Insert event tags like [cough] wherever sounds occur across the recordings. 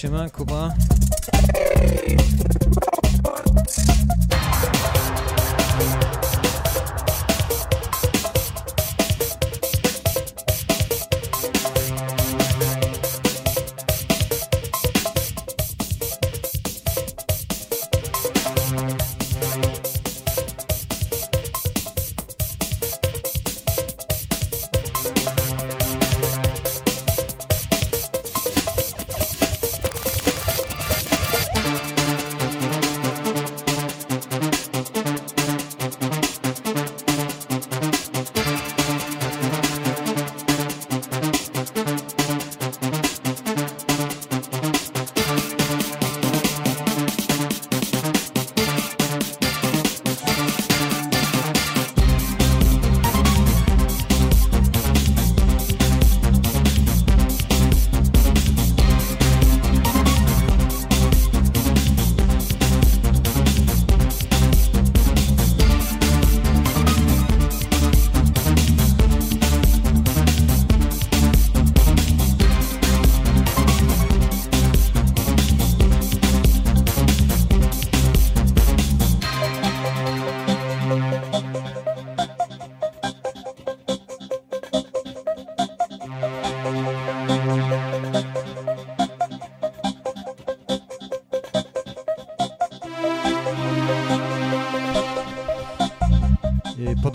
Siema, siema,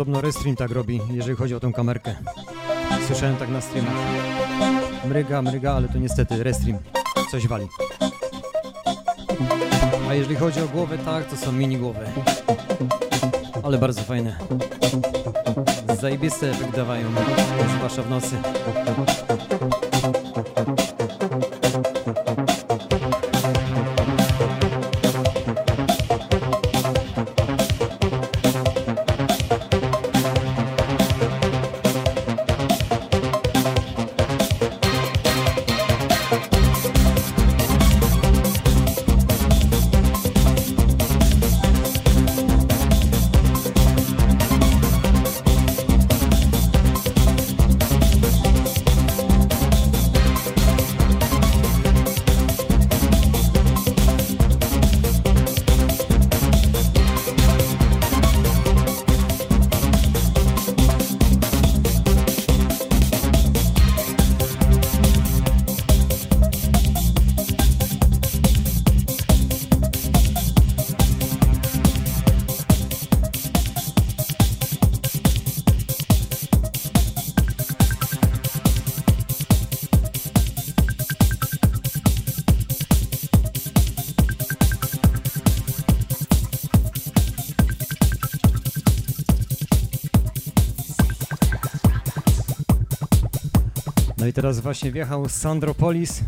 Podobno Restream tak robi, jeżeli chodzi o tą kamerkę. Słyszałem tak na streamach. Mryga, mryga, ale to niestety Restream coś wali. A jeżeli chodzi o głowę, tak, to są mini głowy. Ale bardzo fajne. Zajebiste efekt dawają, zwłaszcza w nocy. Teraz właśnie wjechał Sandropolis.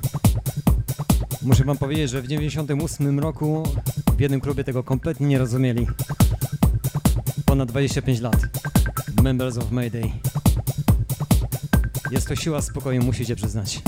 Muszę wam powiedzieć, że w 98 roku w jednym klubie tego kompletnie nie rozumieli. Ponad 25 lat. Members of Mayday. Jest to siła spokoju, musicie przyznać.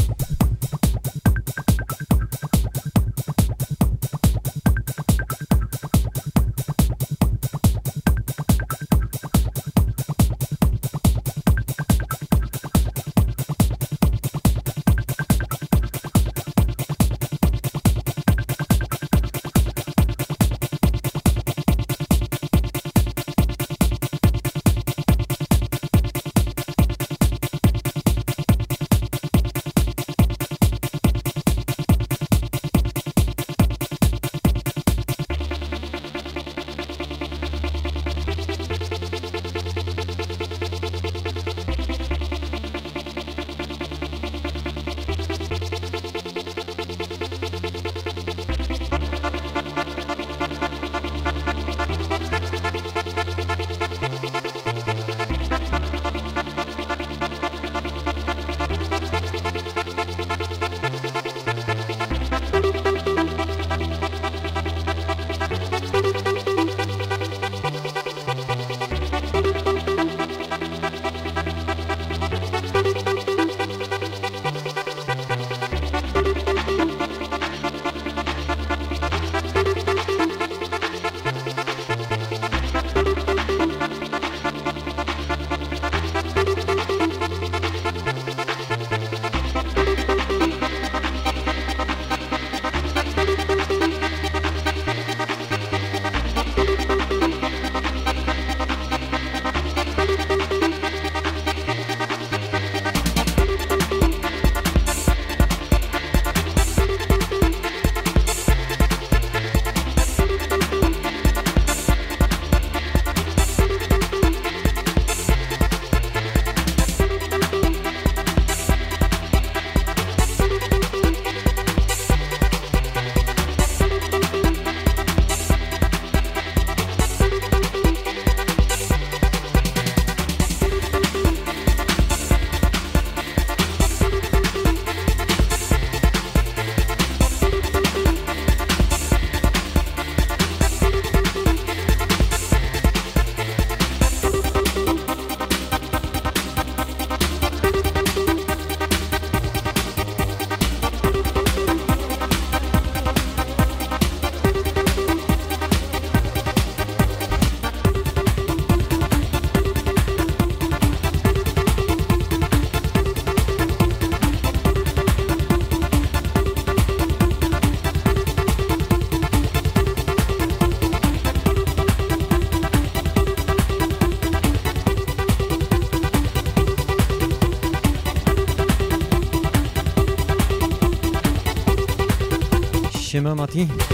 Siema Mati.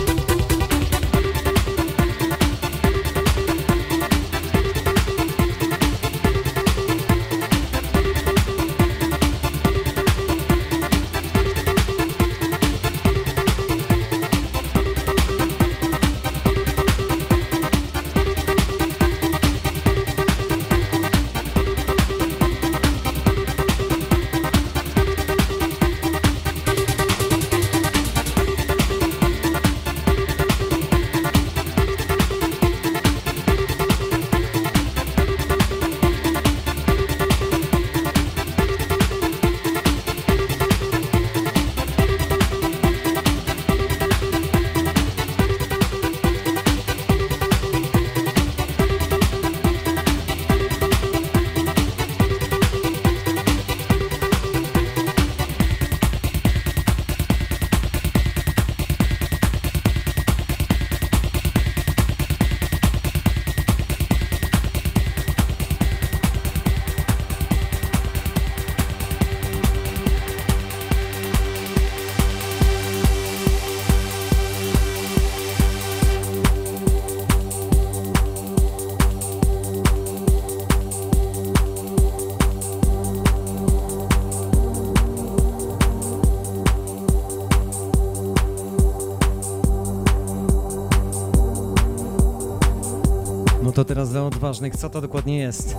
Odważnych, co to dokładnie jest?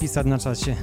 Pisać na czacie.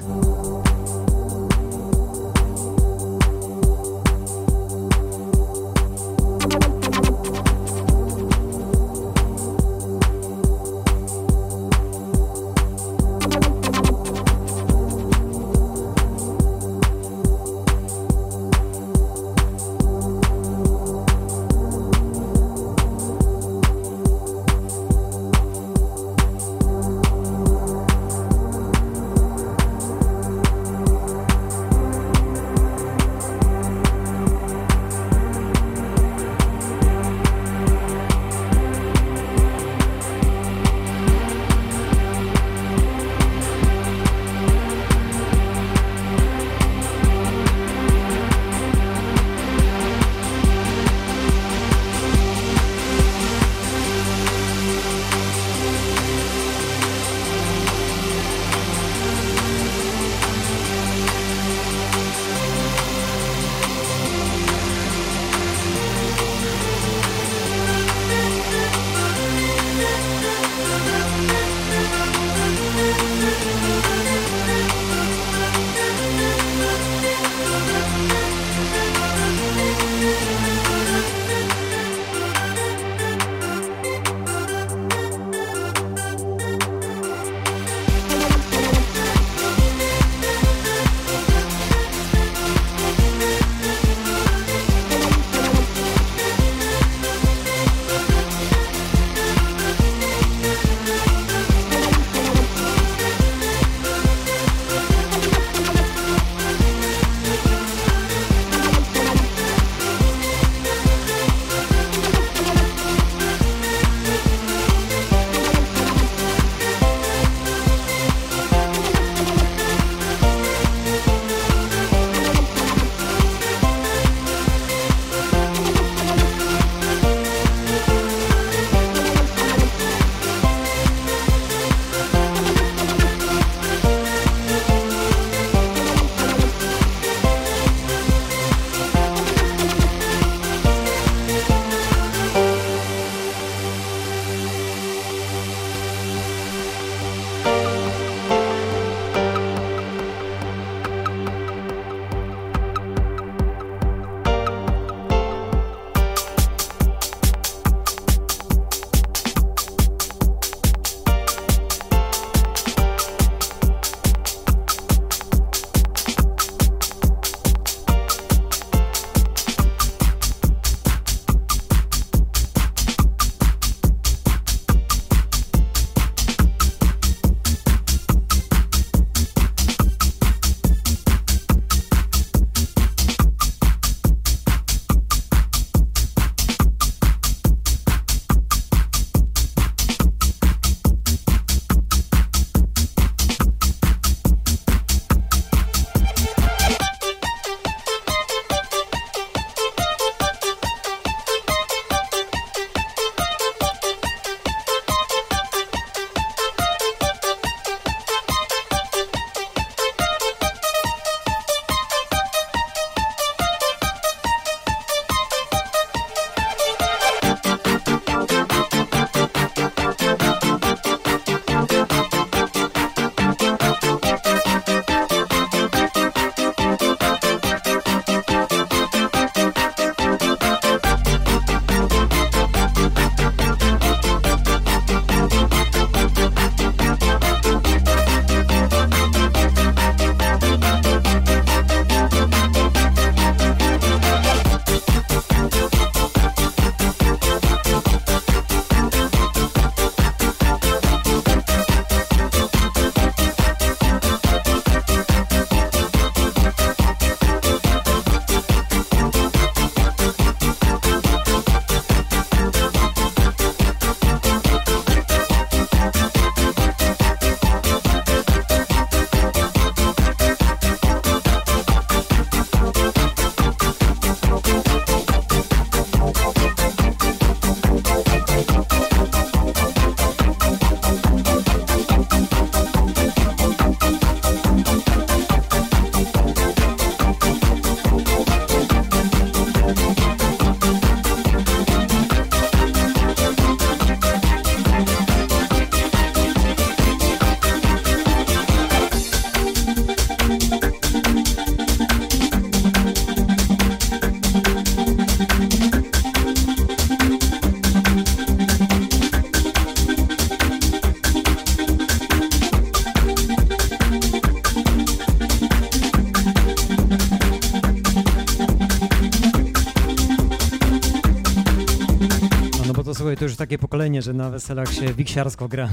To już takie pokolenie, że na weselach się wiksiarsko gra.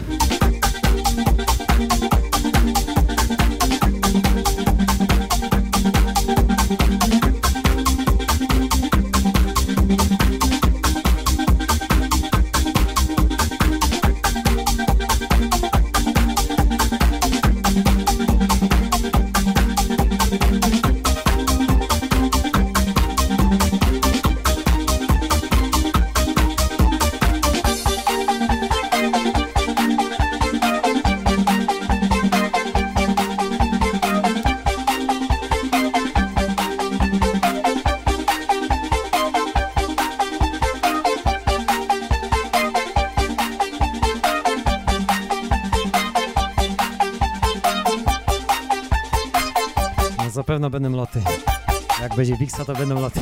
Będzie Wiksa, to będą loty.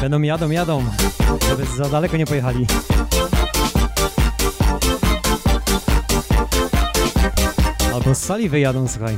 Będą jadą, jadą, żeby za daleko nie pojechali. Albo z sali wyjadą, słuchaj.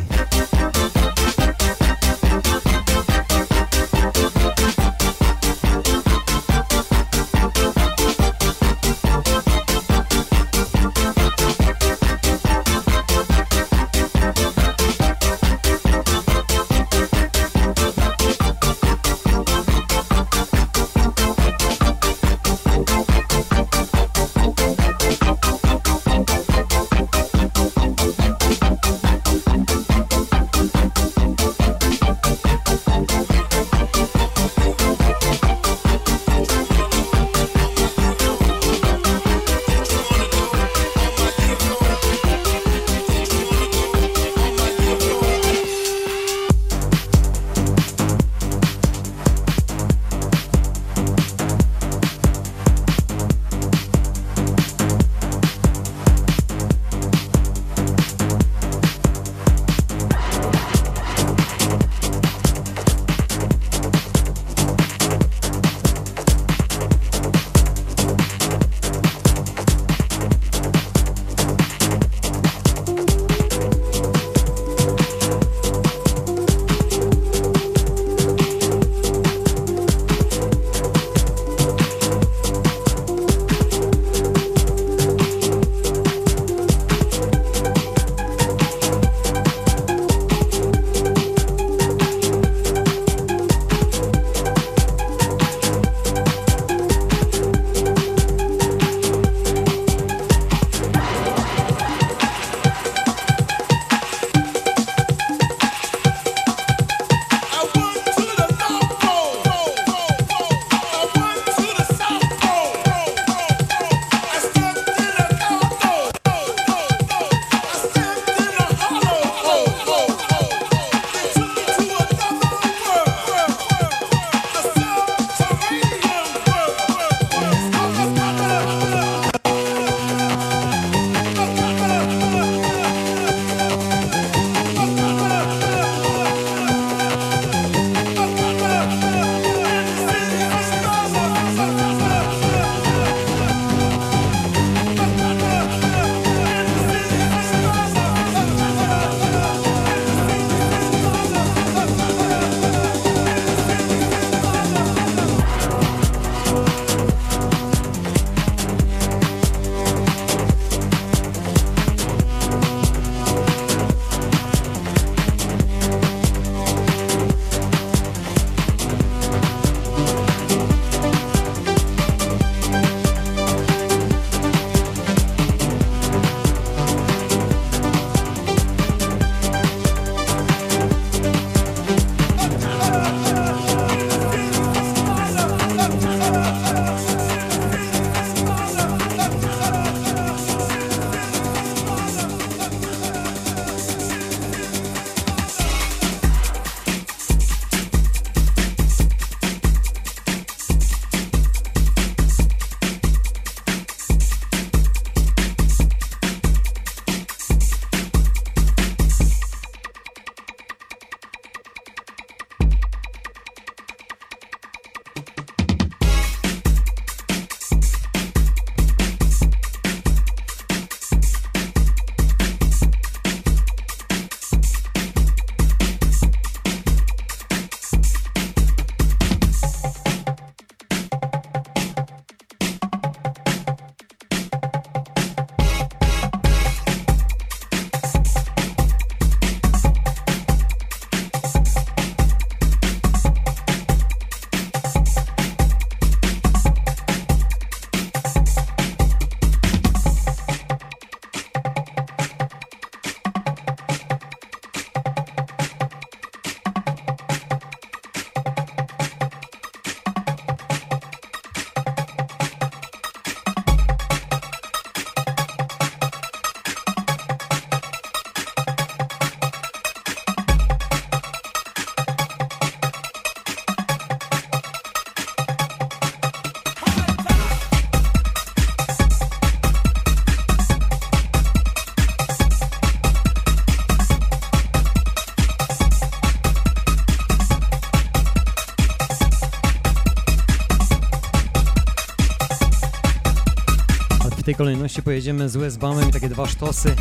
Tej kolejności pojedziemy z Westbamem i takie dwa sztosy,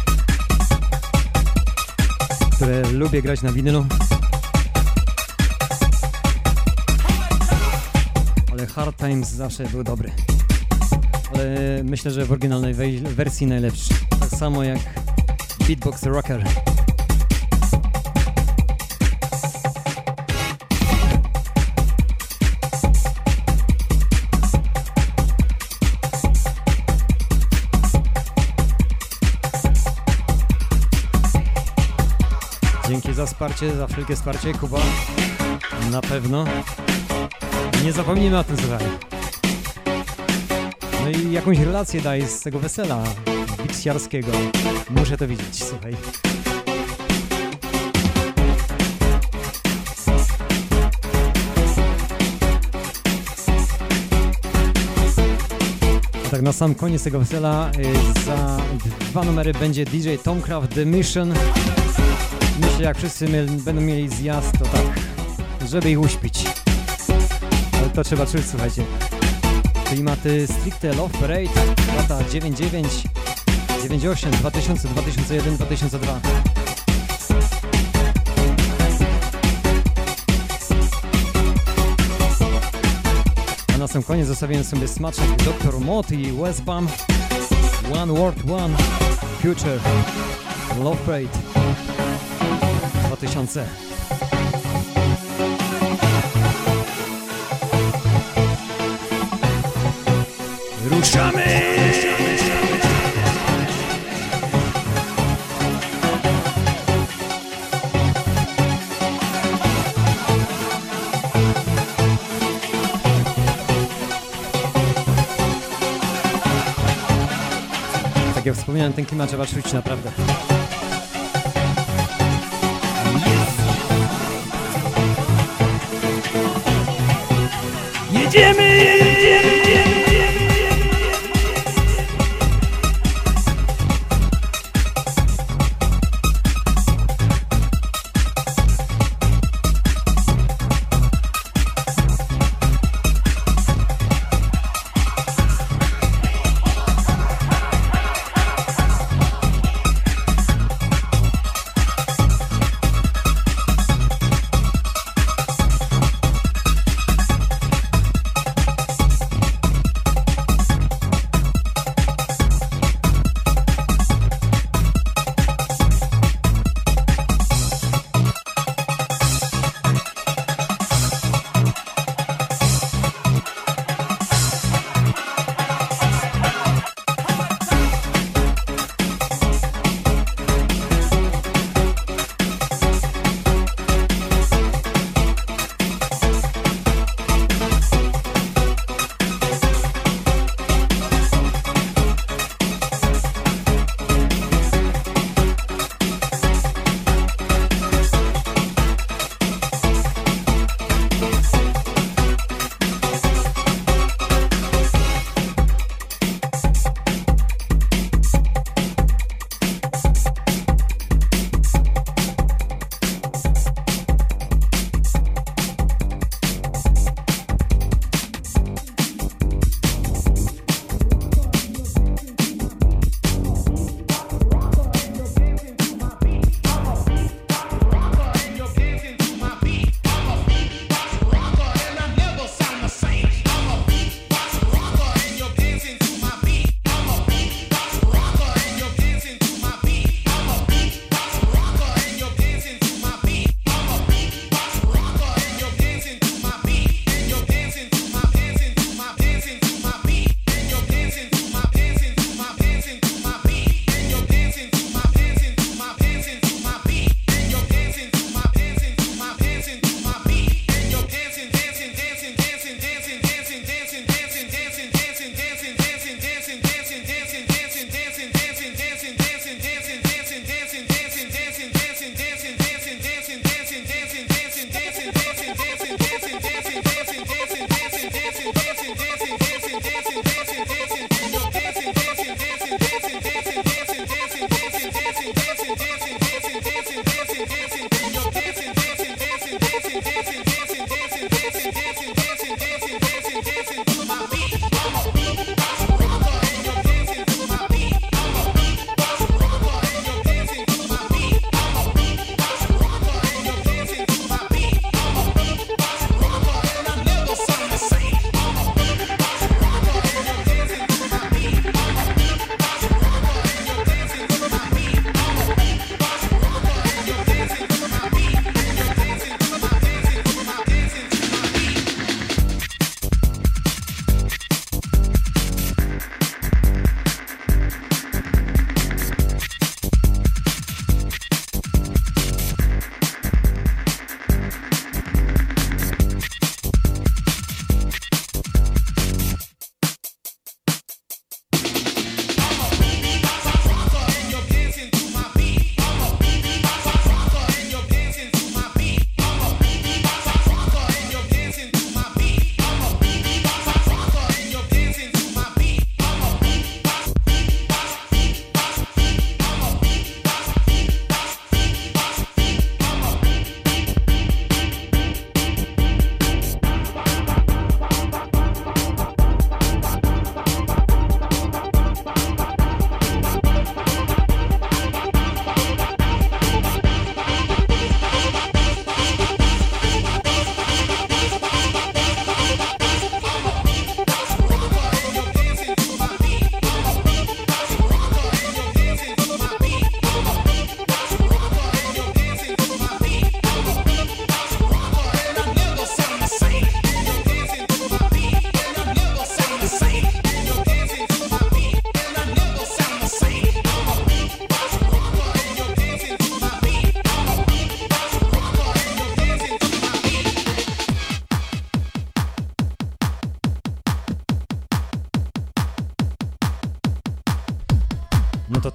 które lubię grać na winylu. Ale Hard Times zawsze był dobry. Ale myślę, że w oryginalnej wersji najlepszy. Tak samo jak Beatbox Rocker. Wsparcie, za wszelkie wsparcie, Kuba. Na pewno. Nie zapomnimy o tym, słuchaj. No i jakąś relację daj z tego wesela biksiarskiego. Muszę to widzieć, słuchaj. Tak na sam koniec tego wesela y, za dwa numery będzie DJ Tomcraft The Mission. Myślę, jak wszyscy będą mieli zjazd, to tak, żeby ich uśpić. Ale to trzeba czuć, słuchajcie. Klimaty stricte Love Parade, lata 99, 98, 2000, 2001, 2002. A na sam koniec zostawiłem sobie smaczek Dr. Mott i Westbam. One World One Future Love Parade 2000. Ruszamy! Tak jak wspomniałem, ten klimat trzeba czuć naprawdę. Jedziemy!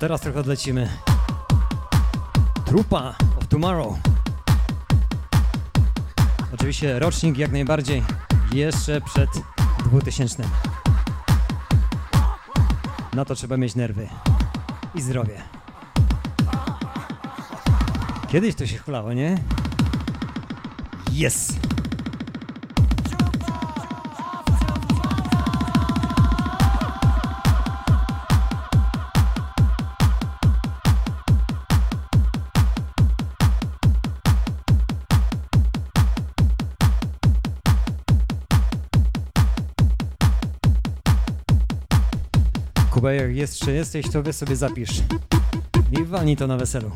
Teraz trochę odlecimy. Trupa of Tomorrow. Oczywiście rocznik jak najbardziej jeszcze przed 2000. Na to trzeba mieć nerwy i zdrowie. Kiedyś to się chulało, nie? Yes! Kuba, jak jeszcze jesteś, to wy sobie zapisz. I walnij to na weselu.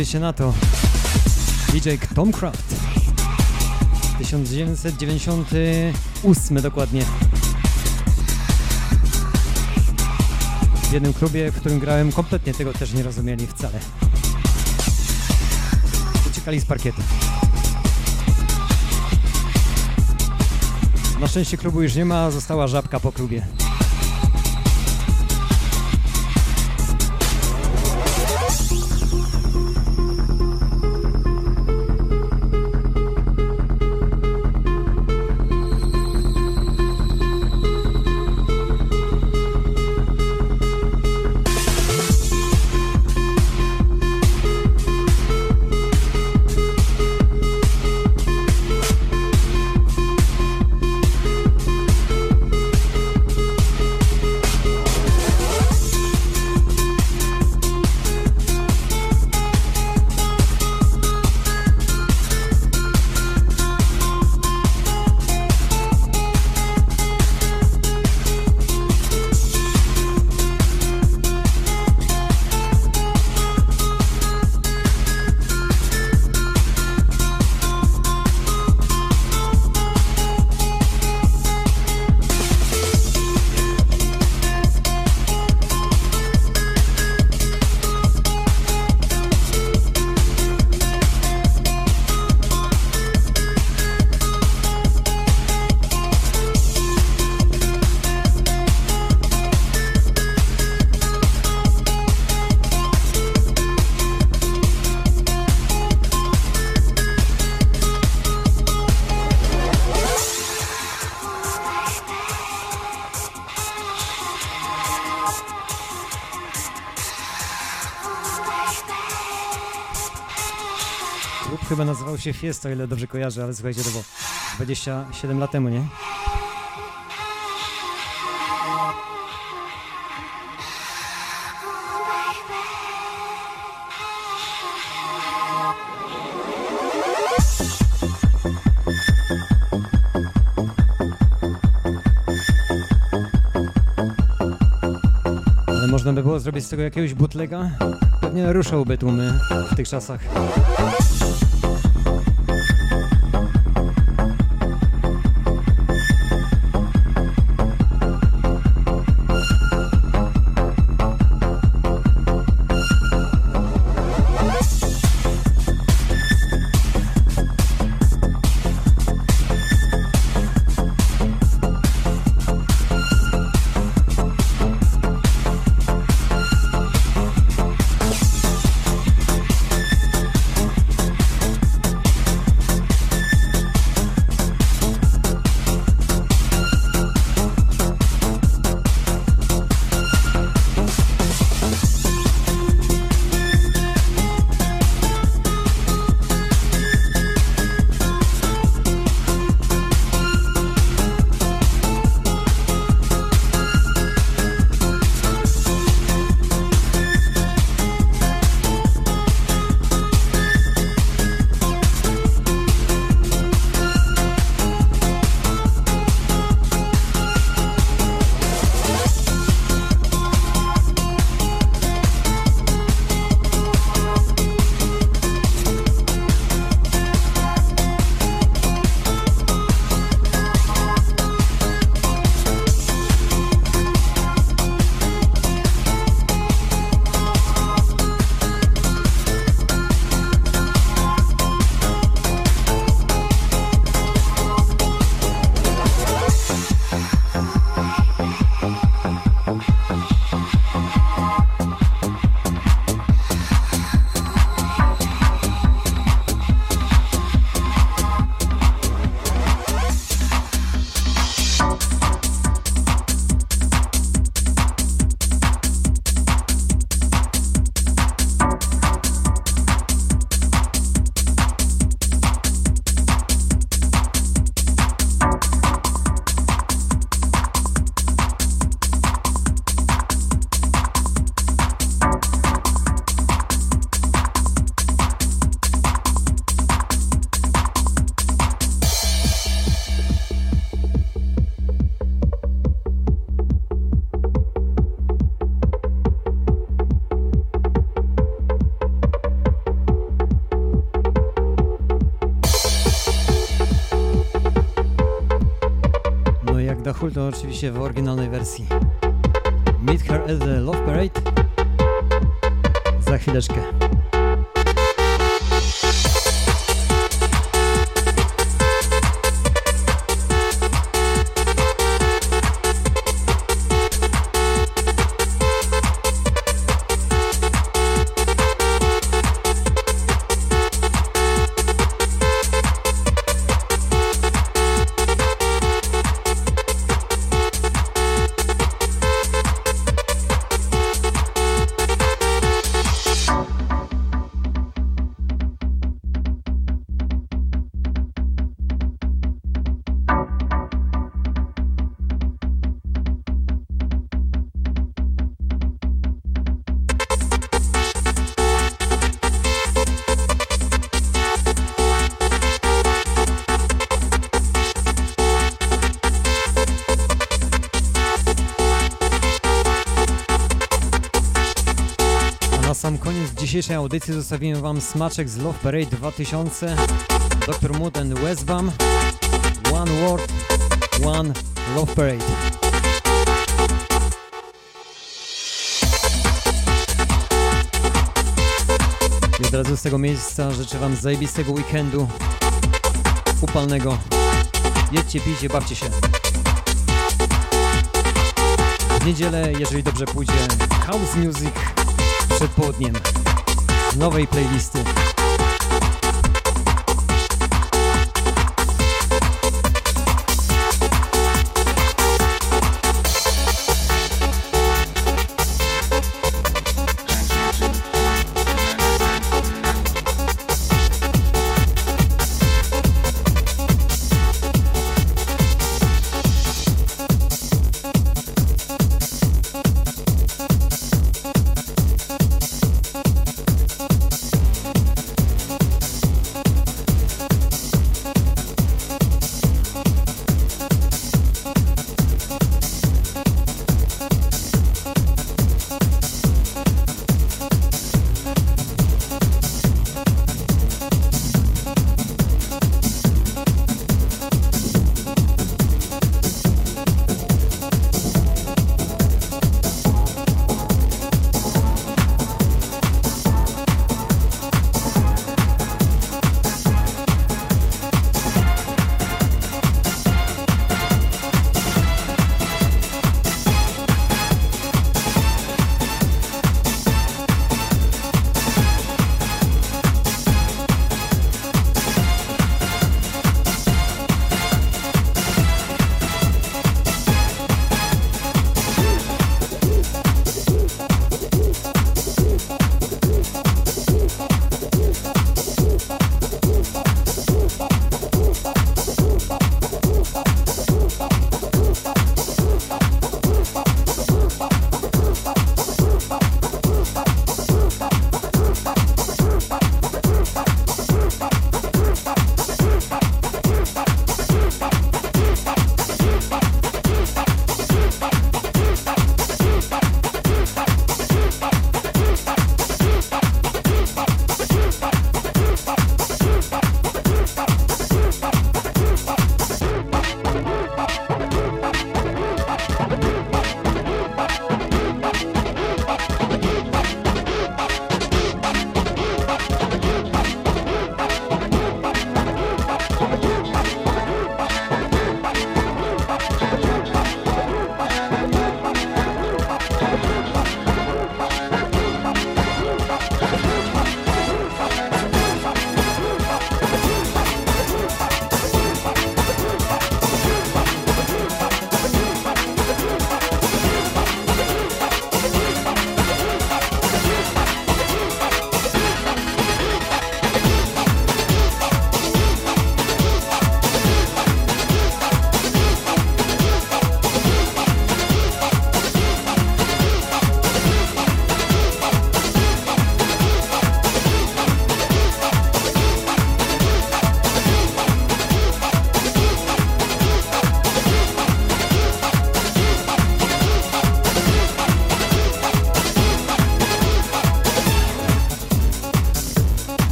Co powiecie na to? DJ Tomcraft 1998 dokładnie. W jednym klubie, w którym grałem kompletnie tego też nie rozumieli wcale. Uciekali z parkietu. Na szczęście klubu już nie ma, została żabka po klubie chyba nazywał się Fiesta, o ile dobrze kojarzę, ale słuchajcie, to było 27 lat temu, nie? Można by było zrobić z tego jakiegoś bootlega? Pewnie ruszałby tłumy w tych czasach. Hul, to oczywiście w oryginalnej wersji. Meet Her at the Love Parade. Za chwileczkę. Dzisiejszej audycji zostawiłem Wam smaczek z Love Parade 2000 Dr. Mood and Westbam One Word, One Love Parade. I od razu z tego miejsca życzę Wam zajebistego weekendu. Upalnego. Jedźcie, pijcie, bawcie się. W niedzielę, jeżeli dobrze pójdzie, house music przed południem nowej playlisty.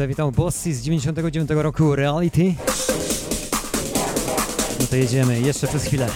Zawitał Bossy z 99 roku Reality. No to jedziemy, jeszcze przez chwilę.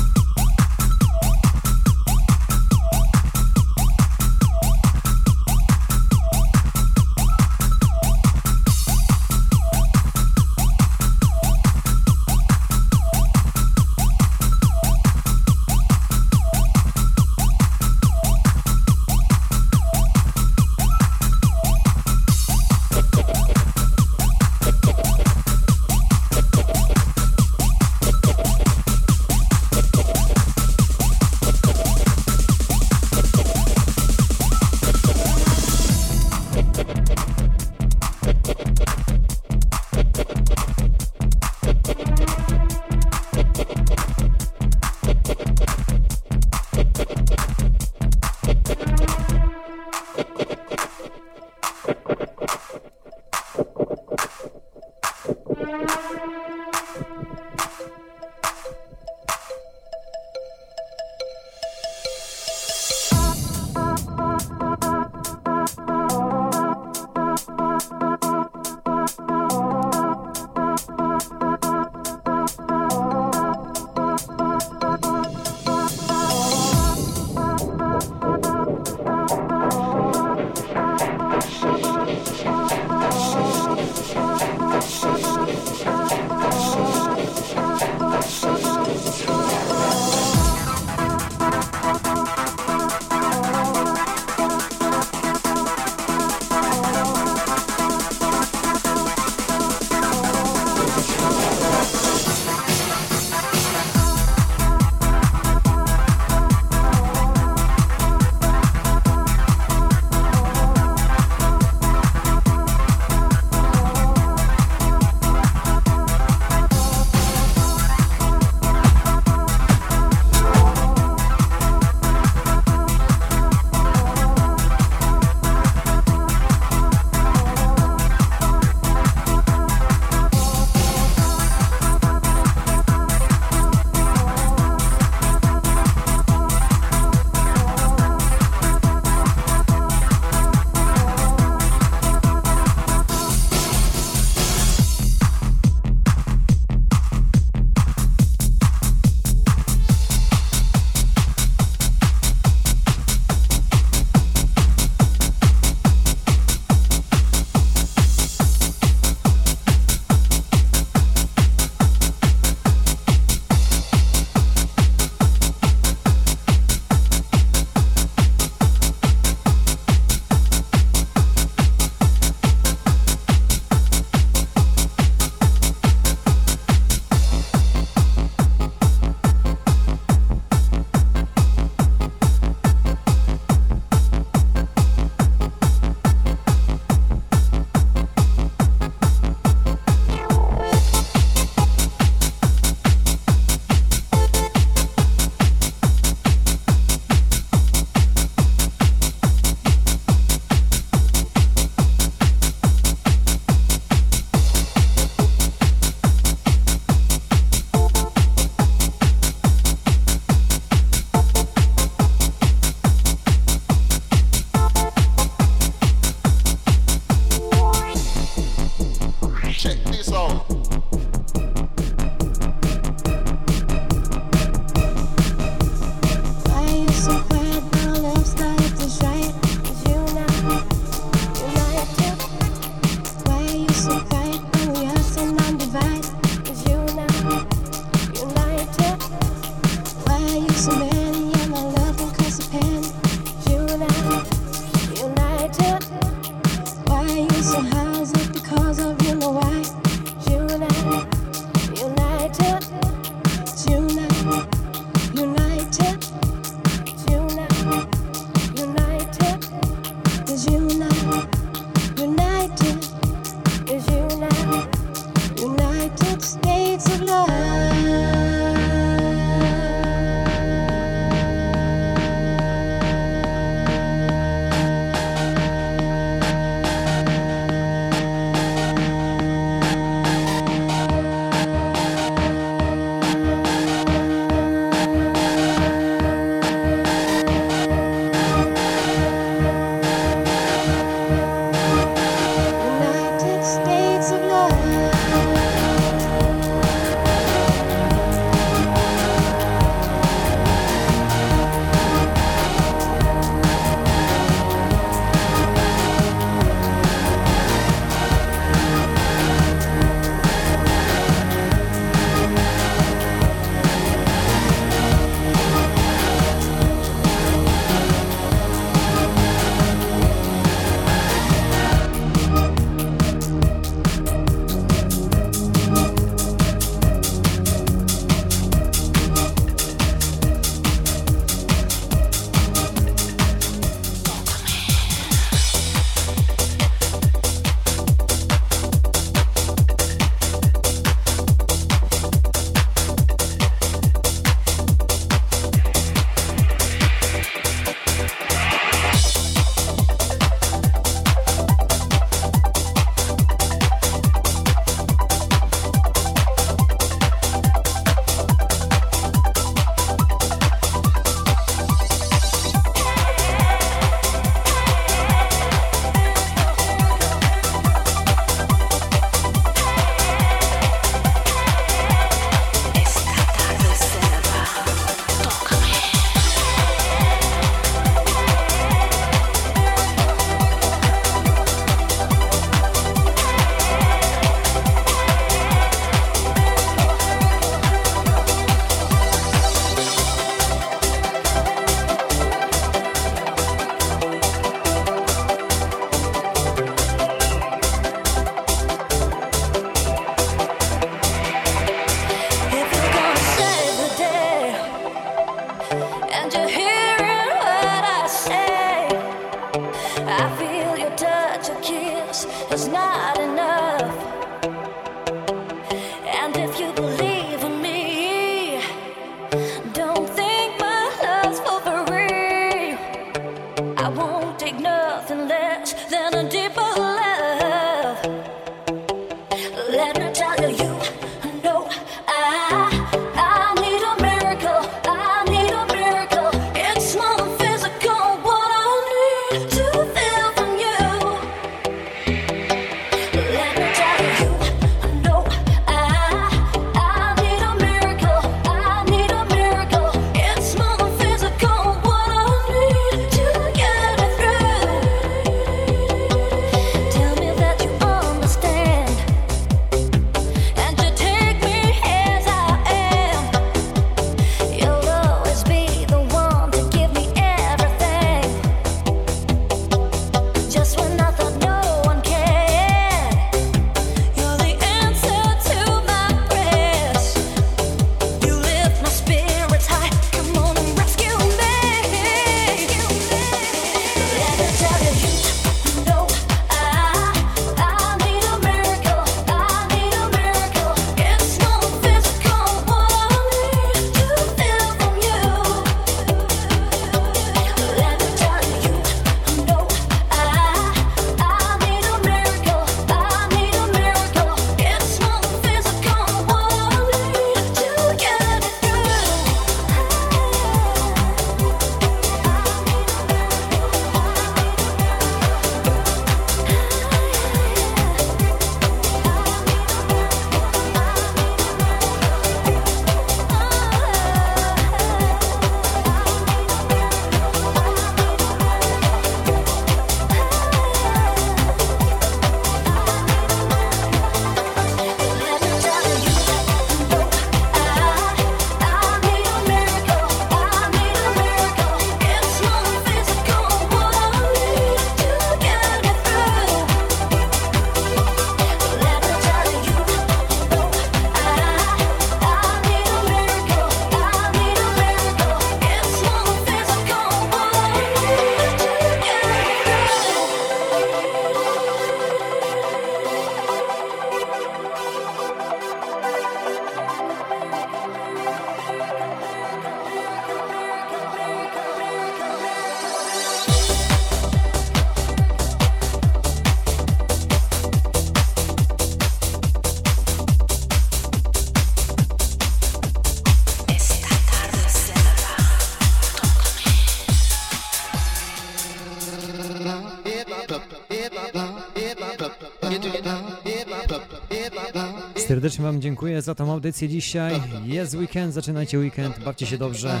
Serdecznie Wam dziękuję za tą audycję dzisiaj. Jest weekend, zaczynajcie weekend, bawcie się dobrze,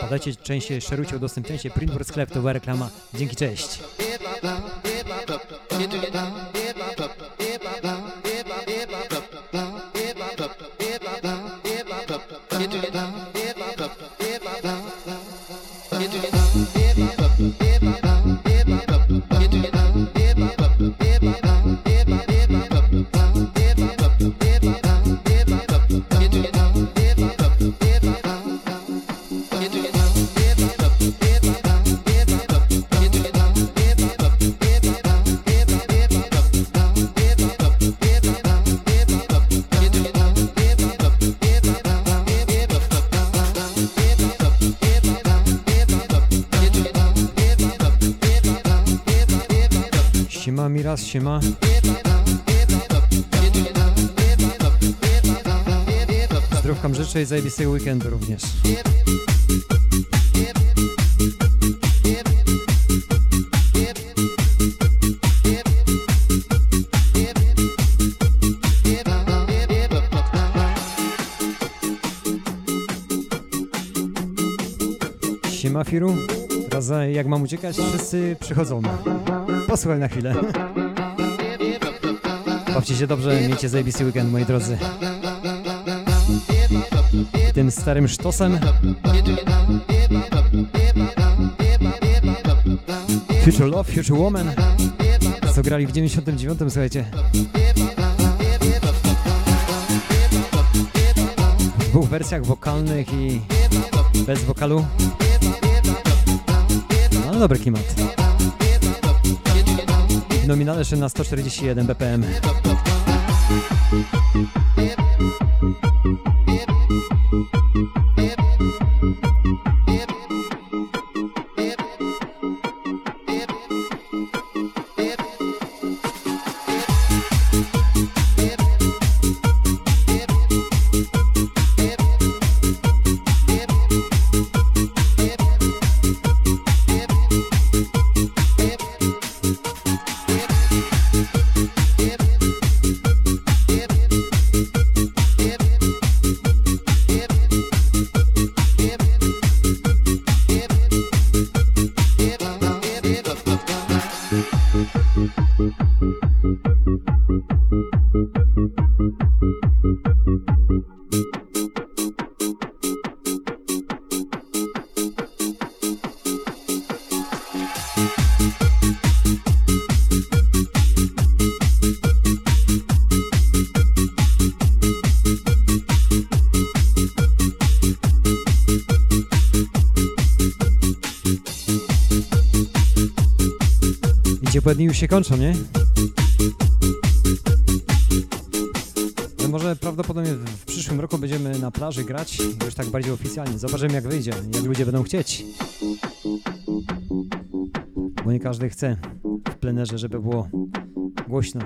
podajcie częściej, szerujcie, udostępniajcie. Printboard Sklep to była reklama. Dzięki, cześć. Siema. Zdrówkam życzę i zajebistego weekendu również. Siema Firu. Teraz jak mam uciekać, wszyscy przychodzą. Posłuchaj na chwilę. [laughs] Bawcie się dobrze, miejcie zajebisty weekend, moi drodzy. Tym starym sztosem. Future Love, Future Woman. Co grali w 99, słuchajcie. W dwóch wersjach wokalnych i bez wokalu. No dobry klimat. Nominale jeszcze na 141 BPM. Ciepłe dni już się kończą, nie? No może prawdopodobnie w przyszłym roku będziemy na plaży grać, już tak bardziej oficjalnie. Zobaczymy jak wyjdzie, jak ludzie będą chcieć. Bo nie każdy chce w plenerze, żeby było głośno.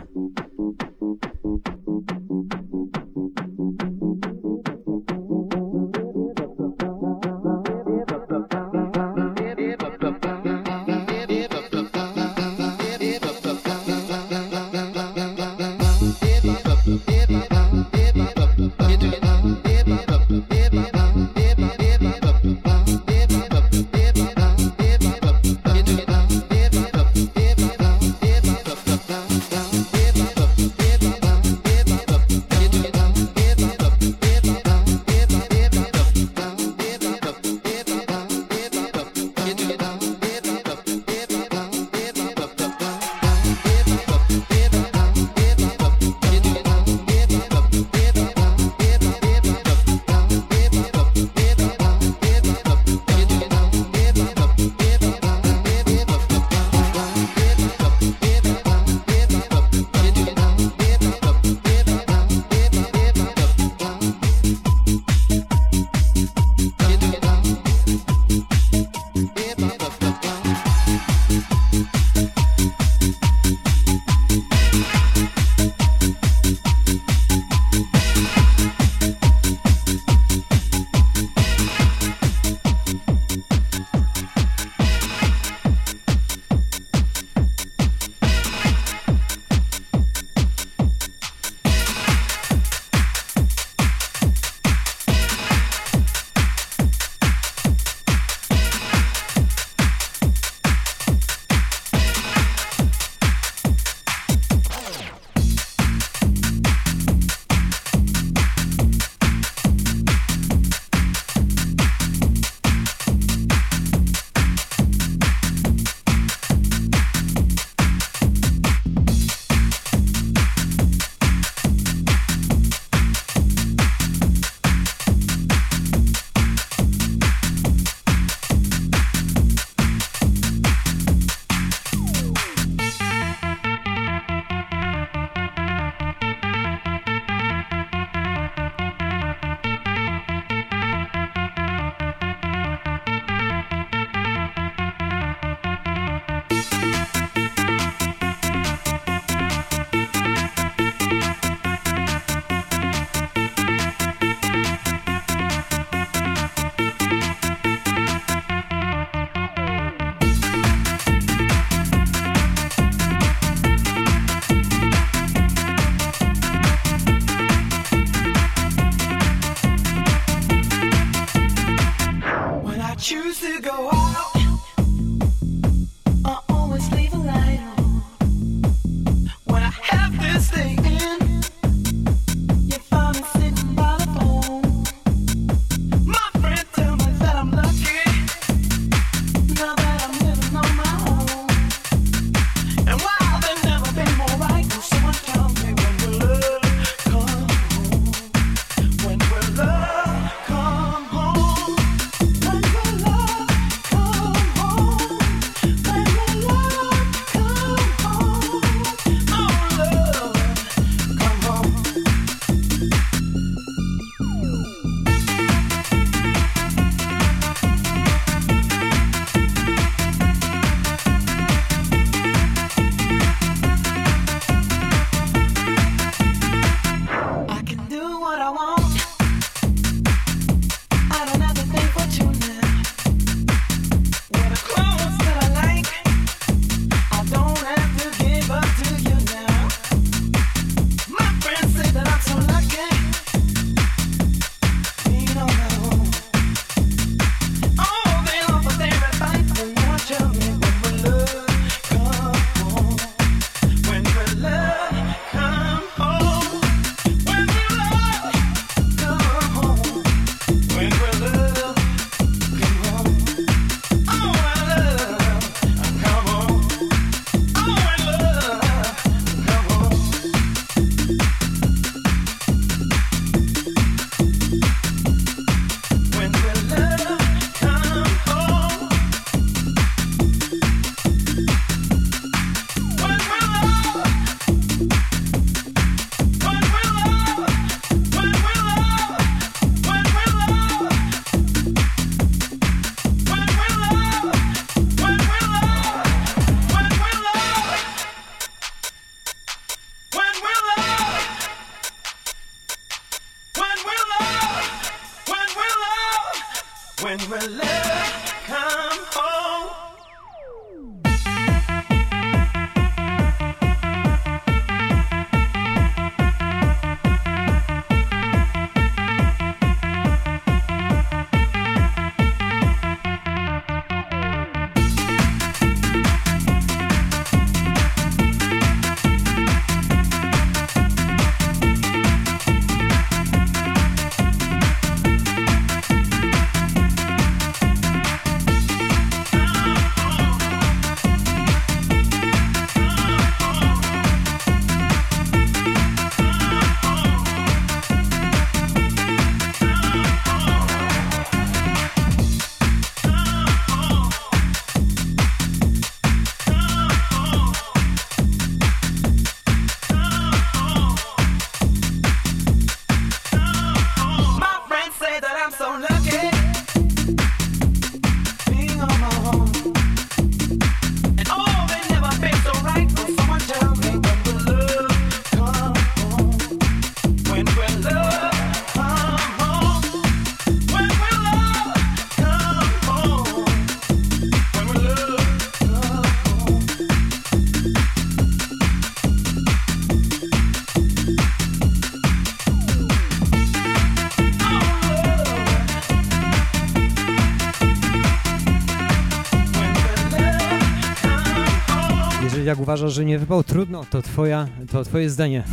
Uważasz, że nie wypał, trudno, to, twoja, to twoje zdanie.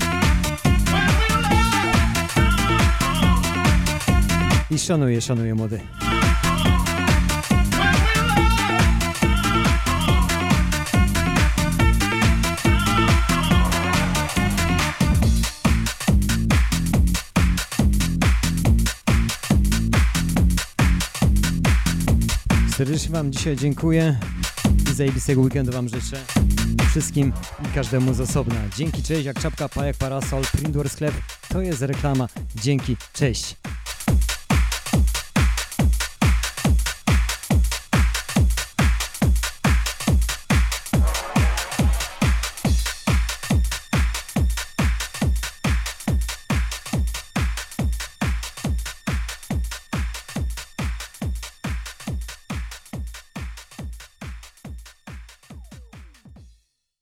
I szanuję, szanuję młody. Serdecznie Wam dzisiaj dziękuję i zajebistego weekendu Wam życzę wszystkim i każdemu z osobna. Dzięki, cześć, jak czapka, pa jak parasol, Prindor sklep, to jest reklama. Dzięki, cześć.